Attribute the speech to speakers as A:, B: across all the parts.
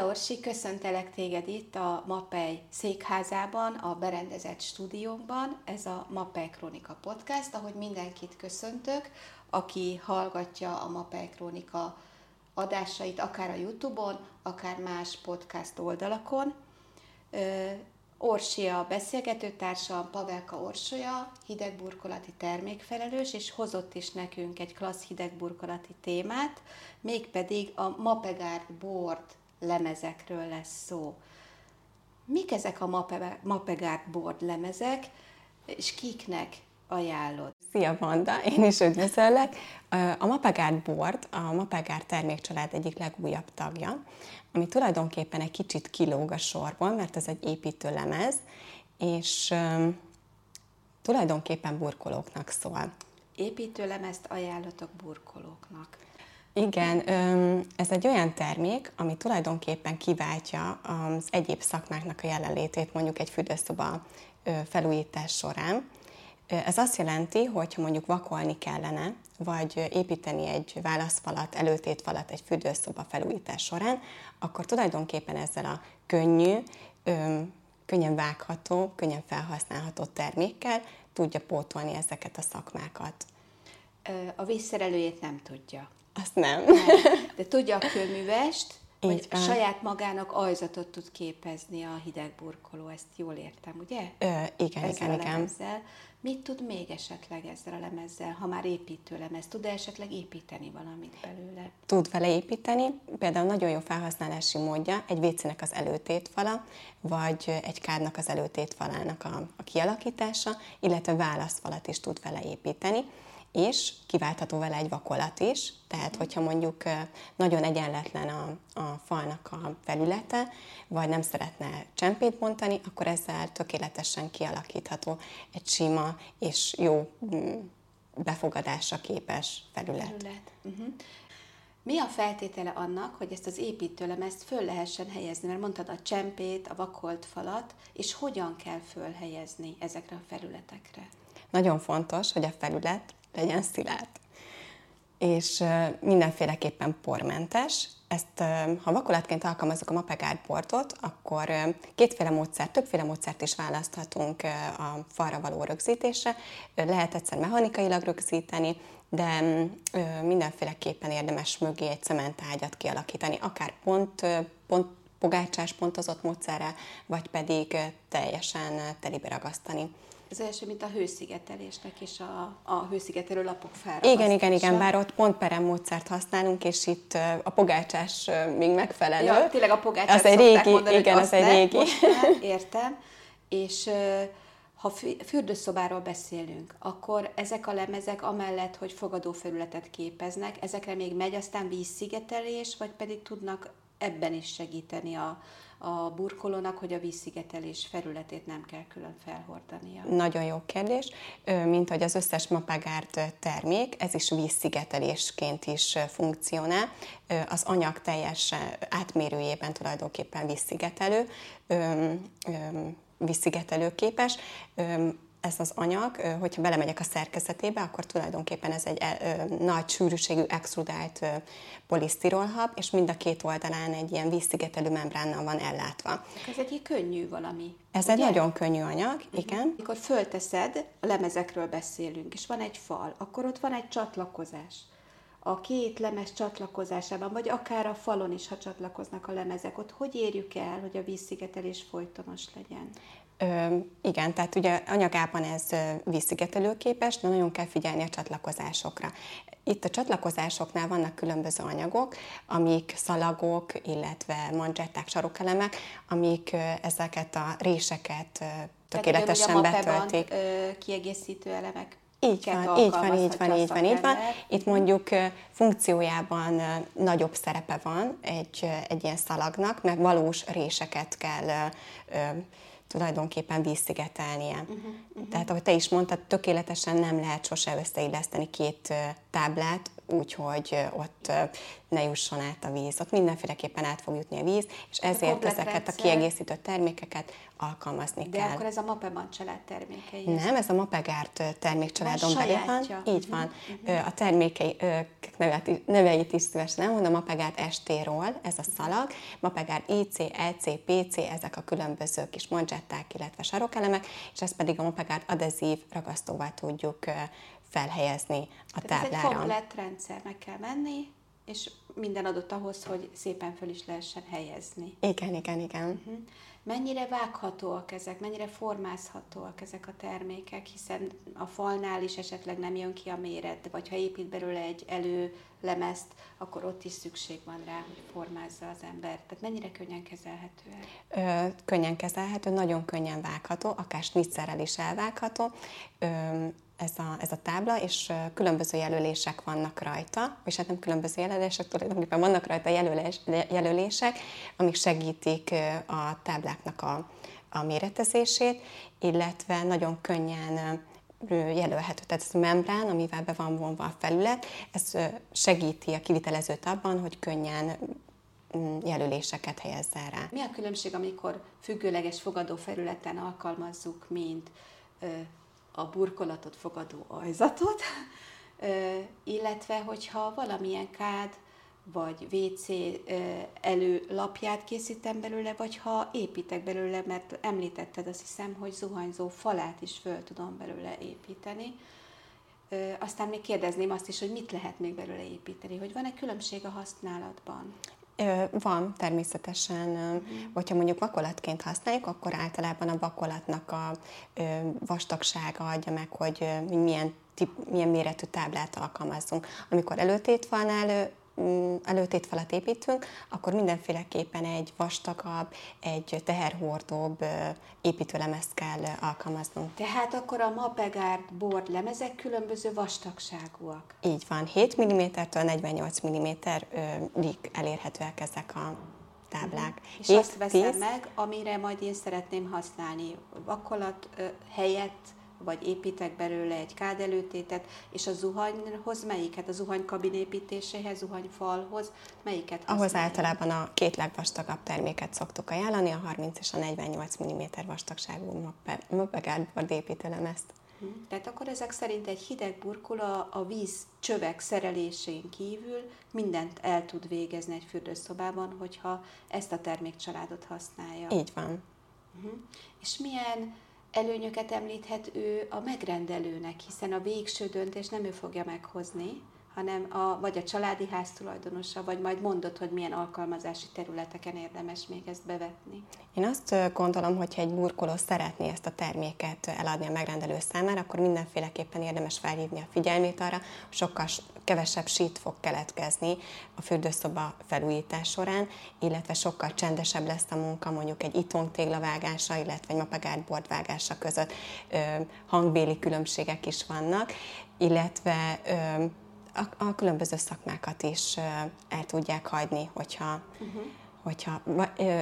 A: Szia Orsi, köszöntelek téged itt a Mapei székházában, a berendezett stúdiónkban. Ez a Mapei Krónika podcast, ahogy mindenkit köszöntök, aki hallgatja a Mapei Krónika adásait, akár a Youtube-on, akár más podcast oldalakon. Orsi a beszélgetőtársam, Pavelka Orsolya, hidegburkolati termékfelelős, és hozott is nekünk egy klassz hidegburkolati témát, mégpedig a Mapegard Board lemezekről lesz szó. Mik ezek a Mapegard Board lemezek, és kiknek ajánlod?
B: Szia Vanda, én is üdvözöllek. A Mapegard Board a Mapegard termékcsalád egyik legújabb tagja, ami tulajdonképpen egy kicsit kilóg a sorból, mert ez egy építő lemez, és tulajdonképpen burkolóknak szól.
A: Építőlemezt ajánlatok burkolóknak.
B: Igen, ez egy olyan termék, ami tulajdonképpen kiváltja az egyéb szakmáknak a jelenlétét mondjuk egy fürdőszoba felújítás során. Ez azt jelenti, hogy ha mondjuk vakolni kellene, vagy építeni egy válaszfalat, előtétfalat egy fürdőszoba felújítás során, akkor tulajdonképpen ezzel a könnyű, könnyen vágható, könnyen felhasználható termékkel tudja pótolni ezeket a szakmákat.
A: A vízszerelőjét nem tudja.
B: Azt nem.
A: nem. De tudja a kőművest, hogy van. saját magának ajzatot tud képezni a hidegburkoló, ezt jól értem, ugye?
B: Ö, igen, ezzel igen, igen.
A: Lemezzel. Mit tud még esetleg ezzel a lemezzel, ha már építő lemez? Tud-e esetleg építeni valamit belőle?
B: Tud vele építeni, például nagyon jó felhasználási módja egy WC-nek az előtétfala, vagy egy kádnak az előtétfalának a, a kialakítása, illetve válaszfalat is tud vele építeni és kiváltható vele egy vakolat is, tehát hogyha mondjuk nagyon egyenletlen a, a falnak a felülete, vagy nem szeretne csempét bontani, akkor ezzel tökéletesen kialakítható egy sima és jó mm, befogadásra képes felület. felület. Uh-huh.
A: Mi a feltétele annak, hogy ezt az építőlemezt föl lehessen helyezni? Mert mondtad a csempét, a vakolt falat, és hogyan kell fölhelyezni ezekre a felületekre?
B: Nagyon fontos, hogy a felület legyen szilárd. És mindenféleképpen pormentes. Ezt, ha vakolatként alkalmazok a Mapegard portot, akkor kétféle módszer, többféle módszert is választhatunk a falra való rögzítésre. Lehet egyszer mechanikailag rögzíteni, de mindenféleképpen érdemes mögé egy cementágyat kialakítani, akár pont, pont pogácsás pontozott módszerrel, vagy pedig teljesen telibe ragasztani.
A: Ez első, mint a hőszigetelésnek is a, a hőszigetelő lapok felragasztása.
B: Igen, igen, igen, bár ott pont perem módszert használunk, és itt a pogácsás még megfelelő.
A: Ja, tényleg a pogácsás az egy régi, mondani,
B: igen, az egy régi.
A: Már, értem. És ha fürdőszobáról beszélünk, akkor ezek a lemezek amellett, hogy fogadófelületet képeznek, ezekre még megy aztán vízszigetelés, vagy pedig tudnak ebben is segíteni a, a burkolónak, hogy a vízszigetelés felületét nem kell külön felhordania?
B: Nagyon jó kérdés. Mint hogy az összes mapagárt termék, ez is vízszigetelésként is funkcionál. Az anyag teljes átmérőjében tulajdonképpen vízszigetelő, vízszigetelőképes ez az anyag, hogyha belemegyek a szerkezetébe, akkor tulajdonképpen ez egy nagy sűrűségű extrudált polisztirolhab, és mind a két oldalán egy ilyen vízszigetelő membránnal van ellátva.
A: Ez egy könnyű valami.
B: Ez ugye? egy nagyon könnyű anyag, uh-huh. igen.
A: Amikor fölteszed, a lemezekről beszélünk, és van egy fal, akkor ott van egy csatlakozás a két lemez csatlakozásában, vagy akár a falon is, ha csatlakoznak a lemezek, ott hogy érjük el, hogy a vízszigetelés folytonos legyen?
B: Ö, igen, tehát ugye anyagában ez vízszigetelőképes, de nagyon kell figyelni a csatlakozásokra. Itt a csatlakozásoknál vannak különböző anyagok, amik szalagok, illetve manzsetták, sarokelemek, amik ezeket a réseket tökéletesen Tehát, betöltik.
A: kiegészítő elemek
B: így van, így van, így van, így van, így van. Itt mondjuk funkciójában nagyobb szerepe van egy, egy ilyen szalagnak, mert valós réseket kell tulajdonképpen vízszigetelnie. Uh-huh, uh-huh. Tehát, ahogy te is mondtad, tökéletesen nem lehet sose összeilleszteni két táblát, úgyhogy ott ne jusson át a víz. Ott mindenféleképpen át fog jutni a víz, és ezért a ezeket rendszer. a kiegészítő termékeket alkalmazni
A: De
B: kell.
A: akkor ez a Mapeban család termékei.
B: Nem, ez a Mapegárt termékcsaládon belül van. Így van. Uh-huh. A termékei ö, neveit, is szívesen elmondom. Mapegárt ST-ról, ez a szalag. Mapegárt IC, EC, PC, ezek a különböző kis manzsetták, illetve sarokelemek, és ezt pedig a Mapegárt adezív ragasztóval tudjuk felhelyezni a
A: Tehát ez egy komplett rendszer, meg kell menni, és minden adott ahhoz, hogy szépen föl is lehessen helyezni.
B: Igen, igen, igen.
A: Hm. Mennyire vághatóak ezek, mennyire formázhatóak ezek a termékek, hiszen a falnál is esetleg nem jön ki a méret, vagy ha épít belőle egy előlemezt, akkor ott is szükség van rá, hogy formázza az ember. Tehát mennyire könnyen kezelhetőek?
B: Ö, könnyen kezelhető, nagyon könnyen vágható, akár snitzerrel is elvágható. Ö, ez a, ez a tábla, és különböző jelölések vannak rajta, és hát nem különböző jelölések, tulajdonképpen vannak rajta jelölés, jelölések, amik segítik a tábláknak a, a méretezését, illetve nagyon könnyen jelölhető. Tehát ez a membrán, amivel be van vonva a felület, ez segíti a kivitelezőt abban, hogy könnyen mm, jelöléseket helyezzen rá.
A: Mi a különbség, amikor függőleges fogadó felületen alkalmazzuk, mint a burkolatot fogadó ajzatot, illetve hogyha valamilyen kád vagy WC előlapját készítem belőle, vagy ha építek belőle, mert említetted azt hiszem, hogy zuhanyzó falát is föl tudom belőle építeni. Aztán még kérdezném azt is, hogy mit lehet még belőle építeni, hogy van-e különbség a használatban?
B: Van természetesen, hogyha mondjuk vakolatként használjuk, akkor általában a vakolatnak a vastagsága adja meg, hogy milyen, tip, milyen méretű táblát alkalmazzunk. Amikor előtétfalnál ö, mm, előtétfalat építünk, akkor mindenféleképpen egy vastagabb, egy teherhordóbb építőlemezt kell alkalmaznunk.
A: Tehát akkor a Mapegard board lemezek különböző vastagságúak.
B: Így van, 7 mm-től 48 mm-ig elérhetőek ezek a táblák.
A: És
B: 7,
A: azt veszem
B: 10,
A: meg, amire majd én szeretném használni vakolat helyett, vagy építek belőle egy kádelőtétet, és a zuhanyhoz melyiket, a zuhanykabin építéséhez, zuhanyfalhoz, melyiket
B: Ahhoz
A: használja?
B: általában a két legvastagabb terméket szoktuk ajánlani, a 30 és a 48 mm vastagságú mopegárboard építőlemezt.
A: Hm. Tehát akkor ezek szerint egy hideg burkola a víz csövek szerelésén kívül mindent el tud végezni egy fürdőszobában, hogyha ezt a termékcsaládot használja.
B: Így van.
A: Uh-huh. És milyen előnyöket említhet ő a megrendelőnek, hiszen a végső döntés nem ő fogja meghozni, hanem a, vagy a családi ház tulajdonosa, vagy majd mondod, hogy milyen alkalmazási területeken érdemes még ezt bevetni.
B: Én azt gondolom, hogy ha egy burkoló szeretné ezt a terméket eladni a megrendelő számára, akkor mindenféleképpen érdemes felhívni a figyelmét arra, sokkal kevesebb sít fog keletkezni a fürdőszoba felújítás során, illetve sokkal csendesebb lesz a munka mondjuk egy itongtégla vágása, illetve egy mapagárdbord vágása között. Ö, hangbéli különbségek is vannak, illetve ö, a, a különböző szakmákat is ö, el tudják hagyni, hogyha, uh-huh. hogyha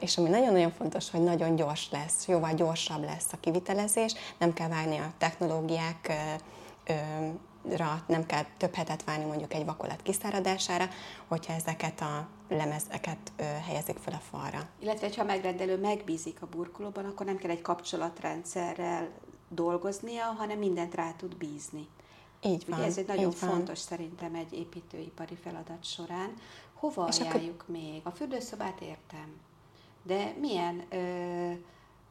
B: és ami nagyon-nagyon fontos, hogy nagyon gyors lesz, jóval gyorsabb lesz a kivitelezés, nem kell várni a technológiák nem kell több hetet várni mondjuk egy vakolat kiszáradására, hogyha ezeket a lemezeket ö, helyezik fel a falra.
A: Illetve, ha a megrendelő megbízik a burkolóban, akkor nem kell egy kapcsolatrendszerrel dolgoznia, hanem mindent rá tud bízni.
B: Így van.
A: Ugye ez egy nagyon
B: így van.
A: fontos szerintem egy építőipari feladat során. Hova
B: És akkor-
A: ajánljuk még? A fürdőszobát értem. De milyen ö,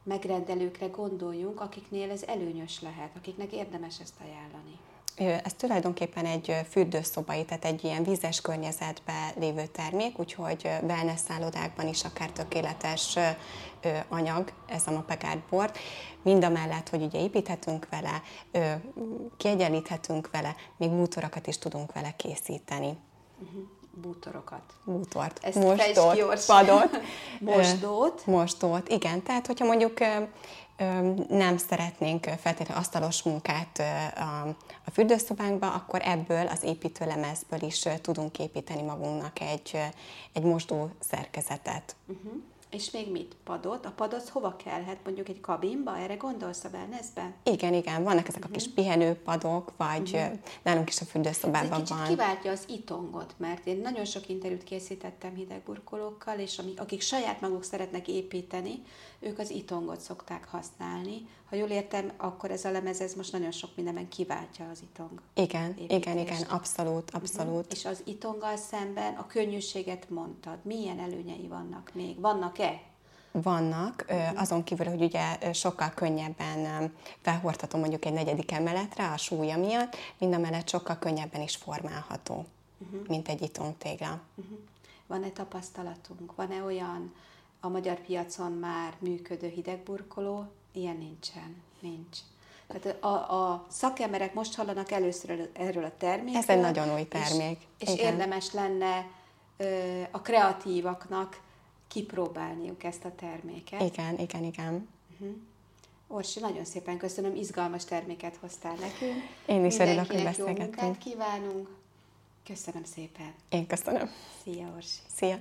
A: megrendelőkre gondoljunk, akiknél ez előnyös lehet, akiknek érdemes ezt ajánlani?
B: Ez tulajdonképpen egy fürdőszobai, tehát egy ilyen vízes környezetben lévő termék, úgyhogy wellness szállodákban is akár tökéletes anyag ez a Mapegard bort. Mind a mellett, hogy ugye építhetünk vele, kiegyenlíthetünk vele, még bútorokat is tudunk vele készíteni.
A: Bútorokat.
B: Bútort,
A: Ezt Orsi.
B: padot.
A: Mosdót.
B: Mosdót, igen. Tehát, hogyha mondjuk nem szeretnénk feltétlenül asztalos munkát a, fürdőszobánkba, akkor ebből az építőlemezből is tudunk építeni magunknak egy, egy mosdó szerkezetet.
A: Uh-huh. És még mit? Padot? A padot hova kellhet? Mondjuk egy kabinba? Erre gondolsz a wellnessben?
B: Igen, igen, vannak ezek a kis
A: Mhm.
B: pihenőpadok, vagy uh-huh. nálunk is a
A: Ez egy
B: fürdőszobában
A: kicsit
B: van.
A: kiváltja az itongot, mert én nagyon sok interjút készítettem hidegburkolókkal, és ami, akik saját maguk szeretnek építeni, ők az itongot szokták használni. Ha jól értem, akkor ez a lemez ez most nagyon sok mindenben kiváltja az itong.
B: Igen, igen, igen,
A: építést.
B: abszolút, abszolút.
A: És az itonggal szemben a könnyűséget mondtad. Milyen előnyei vannak még?
B: Vannak, ö,
A: Mhm.
B: azon kívül, hogy ugye sokkal könnyebben ö, felhordható mondjuk egy negyedik emeletre a súlya miatt, mind a mellett sokkal könnyebben is formálható,
A: Mhm.
B: mint egy itongtégla.
A: Van-e tapasztalatunk? Van-e olyan a magyar piacon már működő hidegburkoló? Ilyen nincsen. Nincs. Tehát a, a szakemberek most hallanak először elő- erről a termékről.
B: Ez egy nagyon új termék.
A: És, és
B: Igen.
A: érdemes lenne ö, a kreatívaknak kipróbálniuk ezt a terméket.
B: Igen, igen, igen.
A: Orsi, nagyon szépen köszönöm, izgalmas terméket hoztál nekünk.
B: Én is örülök, hogy
A: jó
B: beszélgettünk.
A: munkát kívánunk. Köszönöm szépen.
B: Én köszönöm.
A: Szia, Orsi.
B: Szia!